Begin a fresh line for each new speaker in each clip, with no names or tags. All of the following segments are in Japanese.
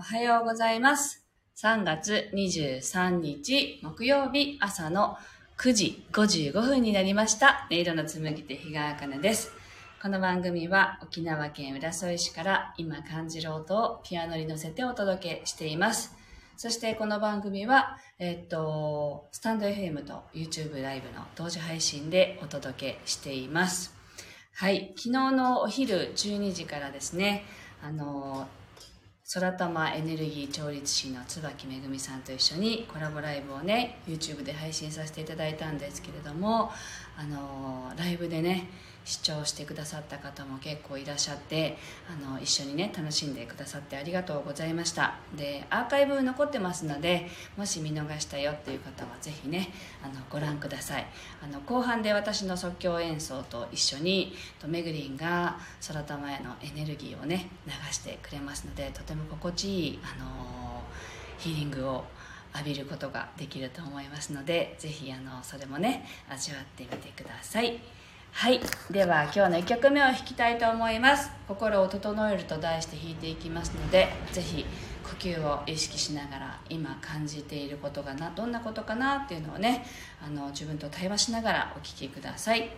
おはようございます。3月23日木曜日朝の9時55分になりました。音色の紡ぎ手日川茜です。この番組は沖縄県浦添市から今感じる音をピアノに乗せてお届けしています。そしてこの番組は、えっと、スタンド FM と YouTube ライブの同時配信でお届けしています。はい、昨日のお昼12時からですね、あの、空玉エネルギー調律師の椿めぐみさんと一緒にコラボライブをね YouTube で配信させていただいたんですけれどもあのライブでね視聴してくださった方も結構いらっしゃってあの一緒にね楽しんでくださってありがとうございました。でアーカイブ残ってますのでもし見逃したよっていう方はぜひねあのご覧ください。あの後半で私の即興演奏と一緒にとめぐりんが空玉へのエネルギーをね流してくれますのでとても心地いい、あのヒーリングを浴びることができると思いますのでぜひあのそれもね味わってみてください。はい。では今日の1曲目を弾きたいと思います「心を整える」と題して弾いていきますので是非呼吸を意識しながら今感じていることがなどんなことかなっていうのをねあの自分と対話しながらお聴きください。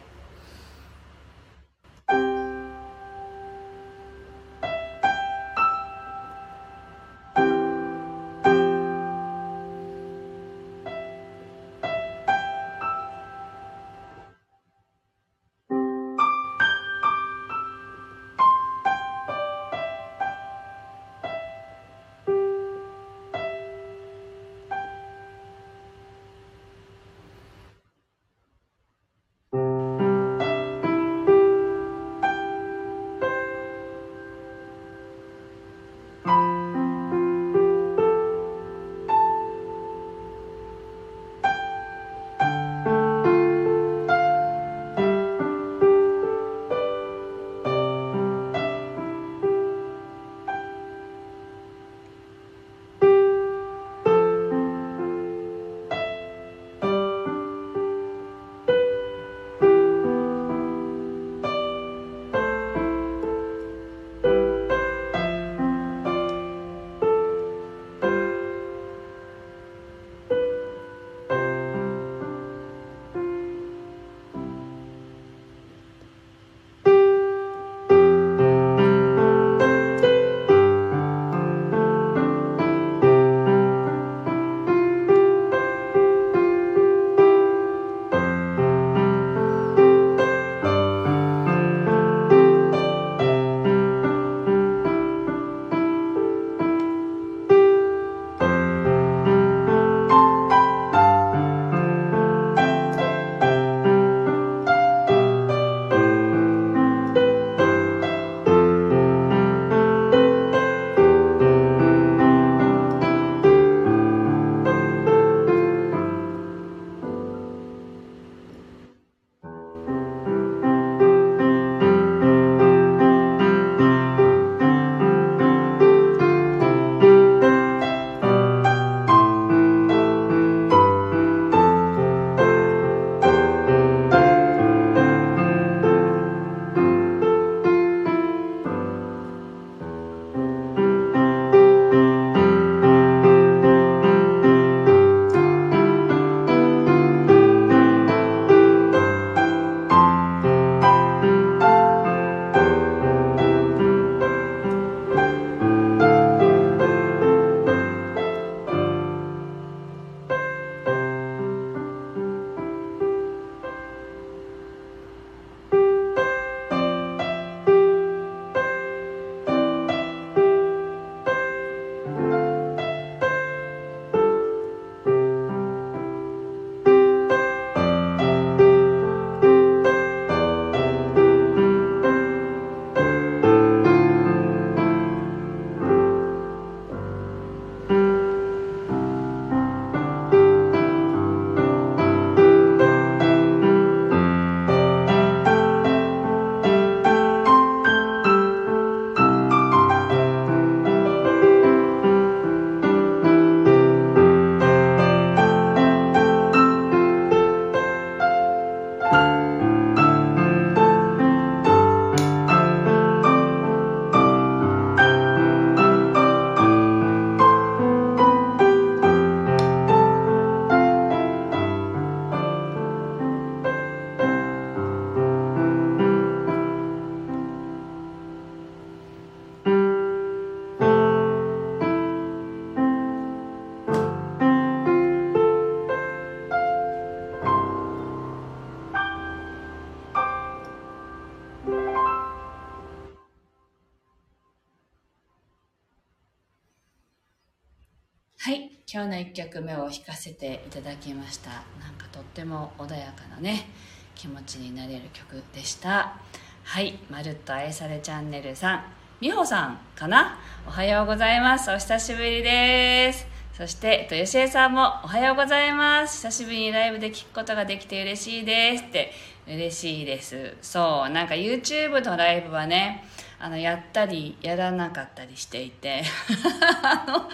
はい。今日の1曲目を弾かせていただきました。なんかとっても穏やかなね気持ちになれる曲でした。はい。まるっと愛されチャンネルさん。美穂さんかな？おはようございます。お久しぶりです。そして、えっと、吉江さんもおはようございます。久しぶりにライブで聞くことができて嬉しいですって。嬉しいです。そう。なんか YouTube のライブはねあのやったりやらなかったりしていて。あの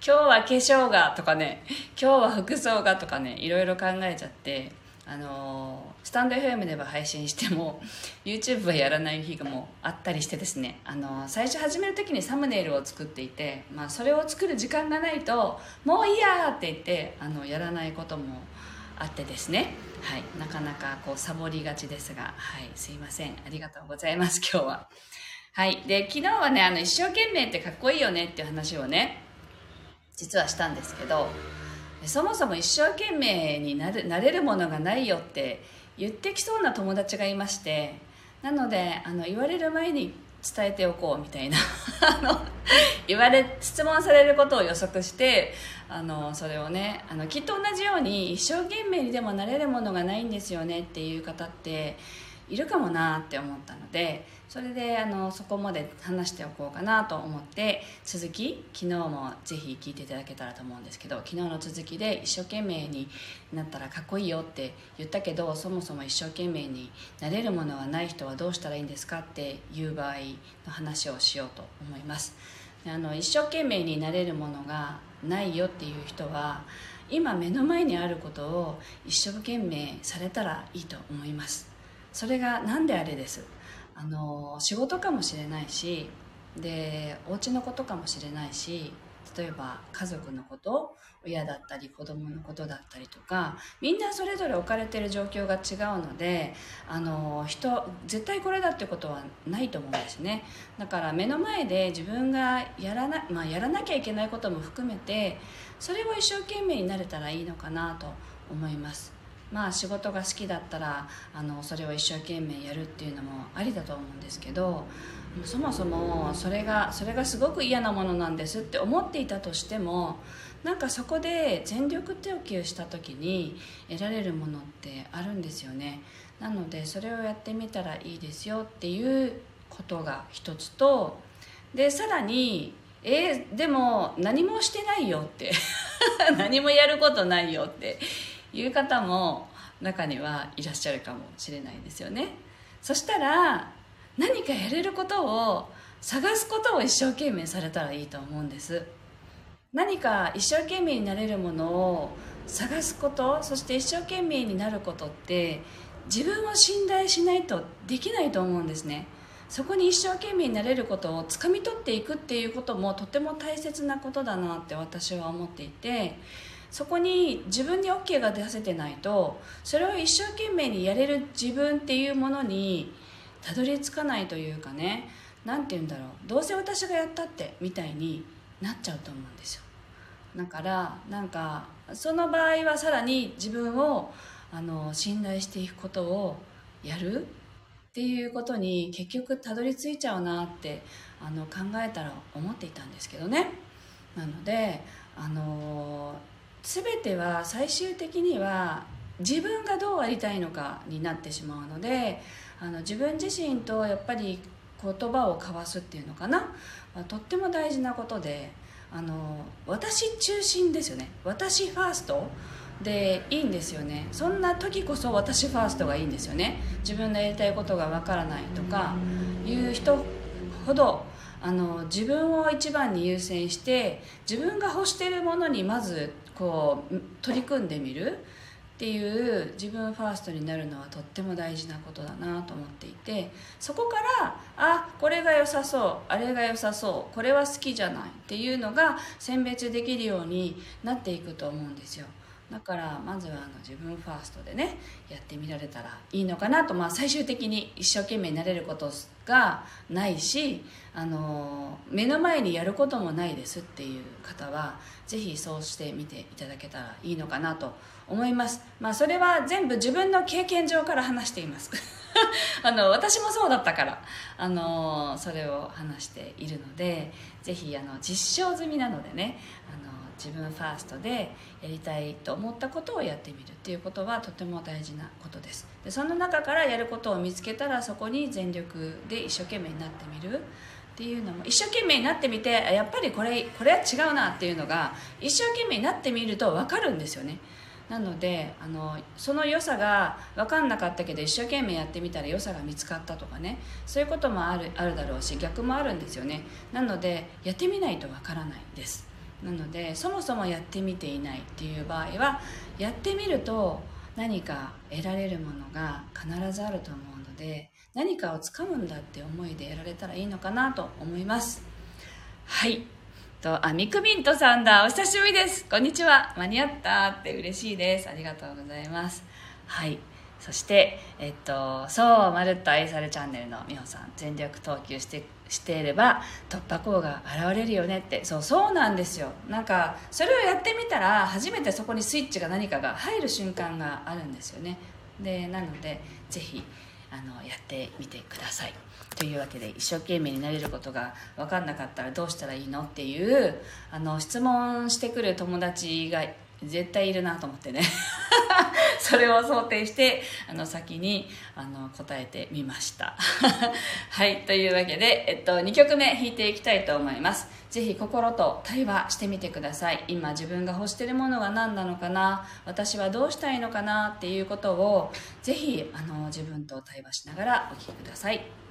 今日は化粧がとかね今日は服装がとかねいろいろ考えちゃって。あのスタンド FM では配信しても YouTube はやらない日がもうあったりしてですね。あの最初始める時にサムネイルを作っていて、まあ、それを作る時間がないともういいやって言ってあのやらないこともあってですね、はい、なかなかこうサボりがちですが、はい、すいませんありがとうございます今日は。はい。で、昨日はね、あの、一生懸命ってかっこいいよねっていう話をね、実はしたんですけど、そもそも一生懸命になるなれるものがないよって言ってきそうな友達がいまして、なので、あの、言われる前に伝えておこうみたいな。あの言われ質問されることを予測してあのそれをねあのきっと同じように一生懸命にでもなれるものがないんですよねっていう方っているかもなって思ったのでそれであのそこまで話しておこうかなと思って続き昨日もぜひ聞いていただけたらと思うんですけど昨日の続きで一生懸命になったらかっこいいよって言ったけどそもそも一生懸命になれるものはない人はどうしたらいいんですかっていう場合の話をしようと思います。あの一生懸命になれるものがないよっていう人は今目の前にあることを一生懸命されたらいいと思います。それが何であれです？あの仕事かもしれないしでお家のことかもしれないし例えば家族のこと親だったり子供のことだったりとかみんなそれぞれ置かれてる状況が違うのであの人絶対これだってことはないと思うんですね。だから目の前で自分がやらな,、まあ、やらなきゃいけないことも含めてそれを一生懸命になれたらいいのかなと思います。まあ仕事が好きだったらあのそれを一生懸命やるっていうのもありだと思うんですけどそもそもそれがそれがすごく嫌なものなんですって思っていたとしてもなんかそこで全力投球した時に得られるものってあるんですよね。なのでそれをやってみたらいいですよっていうことが一つとでさらにえー、でも何もしてないよって 何もやることないよっていう方も中にはいらっしゃるかもしれないですよね。そしたら何かやれることを探すことを一生懸命されたらいいと思うんです。何か一生懸命になれるものを探すことそして一生懸命になることって自分を信頼しないとできないと思うんですね。そこに一生懸命になれることをつかみ取っていくっていうこともとても大切なことだなって私は思っていてそこに自分に OK が出せてないとそれを一生懸命にやれる自分っていうものにたどり着かないというかね何て言うんだろうどうせ私がやったってみたいになっちゃうと思うんですよ。だからなんかその場合はさらに自分をあの信頼していくことをやるっていうことに結局たどり着いちゃうなってあの考えたら思っていたんですけどね。なのであの全ては最終的には自分がどうありたいのかになってしまうのであの自分自身とやっぱり言葉を交わすっていうのかな、まあ、とっても大事なことであの私中心ですよね。私ファーストでいいんですよね。そんな時こそ私ファーストがいいんですよね。自分のやりたいことがわからないとかいう人ほどあの自分を一番に優先して自分が欲しているものにまずこう取り組んでみるっていう自分ファーストになるのはとっても大事なことだなと思っていてそこからあこれが良さそうあれが良さそうこれは好きじゃないっていうのが選別できるようになっていくと思うんですよ。だからまずはあの自分ファーストでねやってみられたらいいのかなと、まあ、最終的に一生懸命になれることがないしあの目の前にやることもないですっていう方はぜひそうしてみていただけたらいいのかなと思います、まあ、それは全部自分の経験上から話しています。あの私もそうだったからあのそれを話しているのでぜひあの実証済みなのでねあの自分ファーストでやりたいと思ったことをやってみるっていうことはとても大事なことです。でその中からやることを見つけたらそこに全力で一生懸命になってみるっていうのも一生懸命になってみてやっぱりこれこれは違うなっていうのが一生懸命になってみると分かるんですよね。なのであのその良さが分かんなかったけど一生懸命やってみたら良さが見つかったとかね。そういうこともあるあるだろうし逆もあるんですよね。なのでやってみないと分からないです。なのでそもそもやってみていないっていう場合はやってみると何か得られるものが必ずあると思うので何かをつかむんだって思いでやられたらいいのかなと思います。はい。とあミクミントさんだ。お久しぶりです。こんにちは。間に合ったって嬉しいです。ありがとうございます。はい。そしてえっとそうまるっと愛されチャンネルのみほさん全力投球してしていれば突破口が現れるよねって。そうそうなんですよ。なんかそれをやってみたら初めてそこにスイッチが何かが入る瞬間があるんですよね。でなのでぜひあのやってみてください。というわけで一生懸命になれることが分かんなかったらどうしたらいいの？っていうあの質問してくる友達が絶対いるなと思ってね。それを想定してあの先にあの答えてみました。はいというわけで、えっと、2曲目弾いていきたいと思います。ぜひ心と対話してみてください。今自分が欲してるものは何なのかな？私はどうしたいのかな？っていうことをぜひあの自分と対話しながらお聴きください。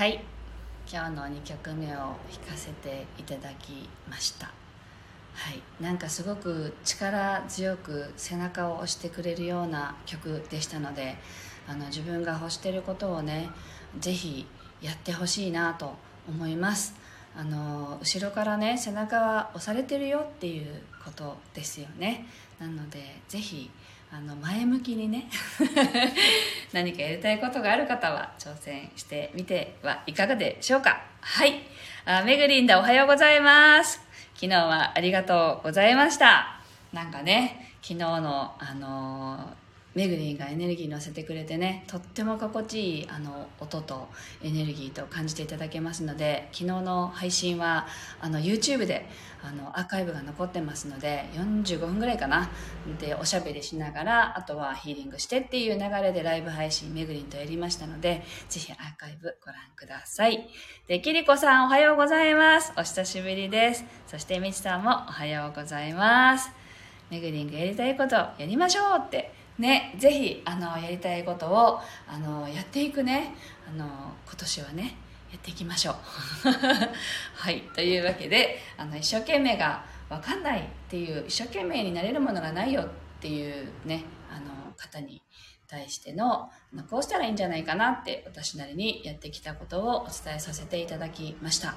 はい。今日の2曲目を弾かせていただきました。はい。なんかすごく力強く背中を押してくれるような曲でしたのであの自分が欲してることをねぜひやってほしいなと思います。あの後ろからね背中は押されてるよっていうことですよね。なのでぜひあの前向きにね 何かやりたいことがある方は挑戦してみてはいかがでしょうか。はい。あめぐりんだおはようございます。昨日はありがとうございました。なんかね昨日のあのーめぐりんがエネルギー乗せてくれてねとっても心地いいあの音とエネルギーと感じていただけますので昨日の配信はあの YouTube であのアーカイブが残ってますので45分ぐらいかな。でおしゃべりしながらあとはヒーリングしてっていう流れでライブ配信めぐりんとやりましたのでぜひアーカイブご覧ください。できりこさんおはようございます。お久しぶりです。そしてみちさんもおはようございます。めぐりんがやりたいことやりましょうってね、ぜひあのやりたいことをあのやっていくねあの今年はねやっていきましょう はいというわけであの一生懸命が分かんないっていう一生懸命になれるものがないよっていうねあの方に対してのこうしたらいいんじゃないかなって私なりにやってきたことをお伝えさせていただきました。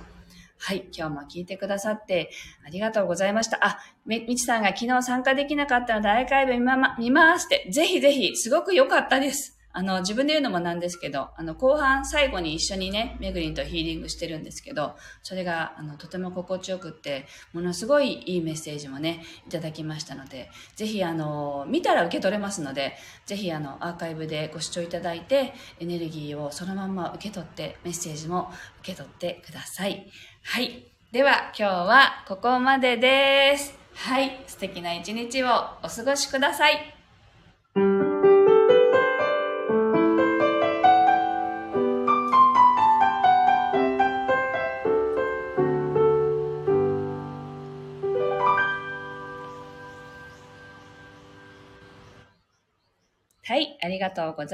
はい、今日も聞いてくださってありがとうございました。あ、み、みちさんが昨日参加できなかったのでアーカイブ見ま、見ますって、ぜひぜひ、すごく良かったです。あの、自分で言うのもなんですけど、あの、後半最後に一緒にね、めぐりんとヒーリングしてるんですけど、それが、あの、とても心地よくって、ものすごいいいメッセージもね、いただきましたので、ぜひ、あの、見たら受け取れますので、ぜひ、あの、アーカイブでご視聴いただいて、エネルギーをそのまま受け取って、メッセージも受け取ってください。はい。では、今日はここまでです。はい。素敵な一日をお過ごしください。がとうございます。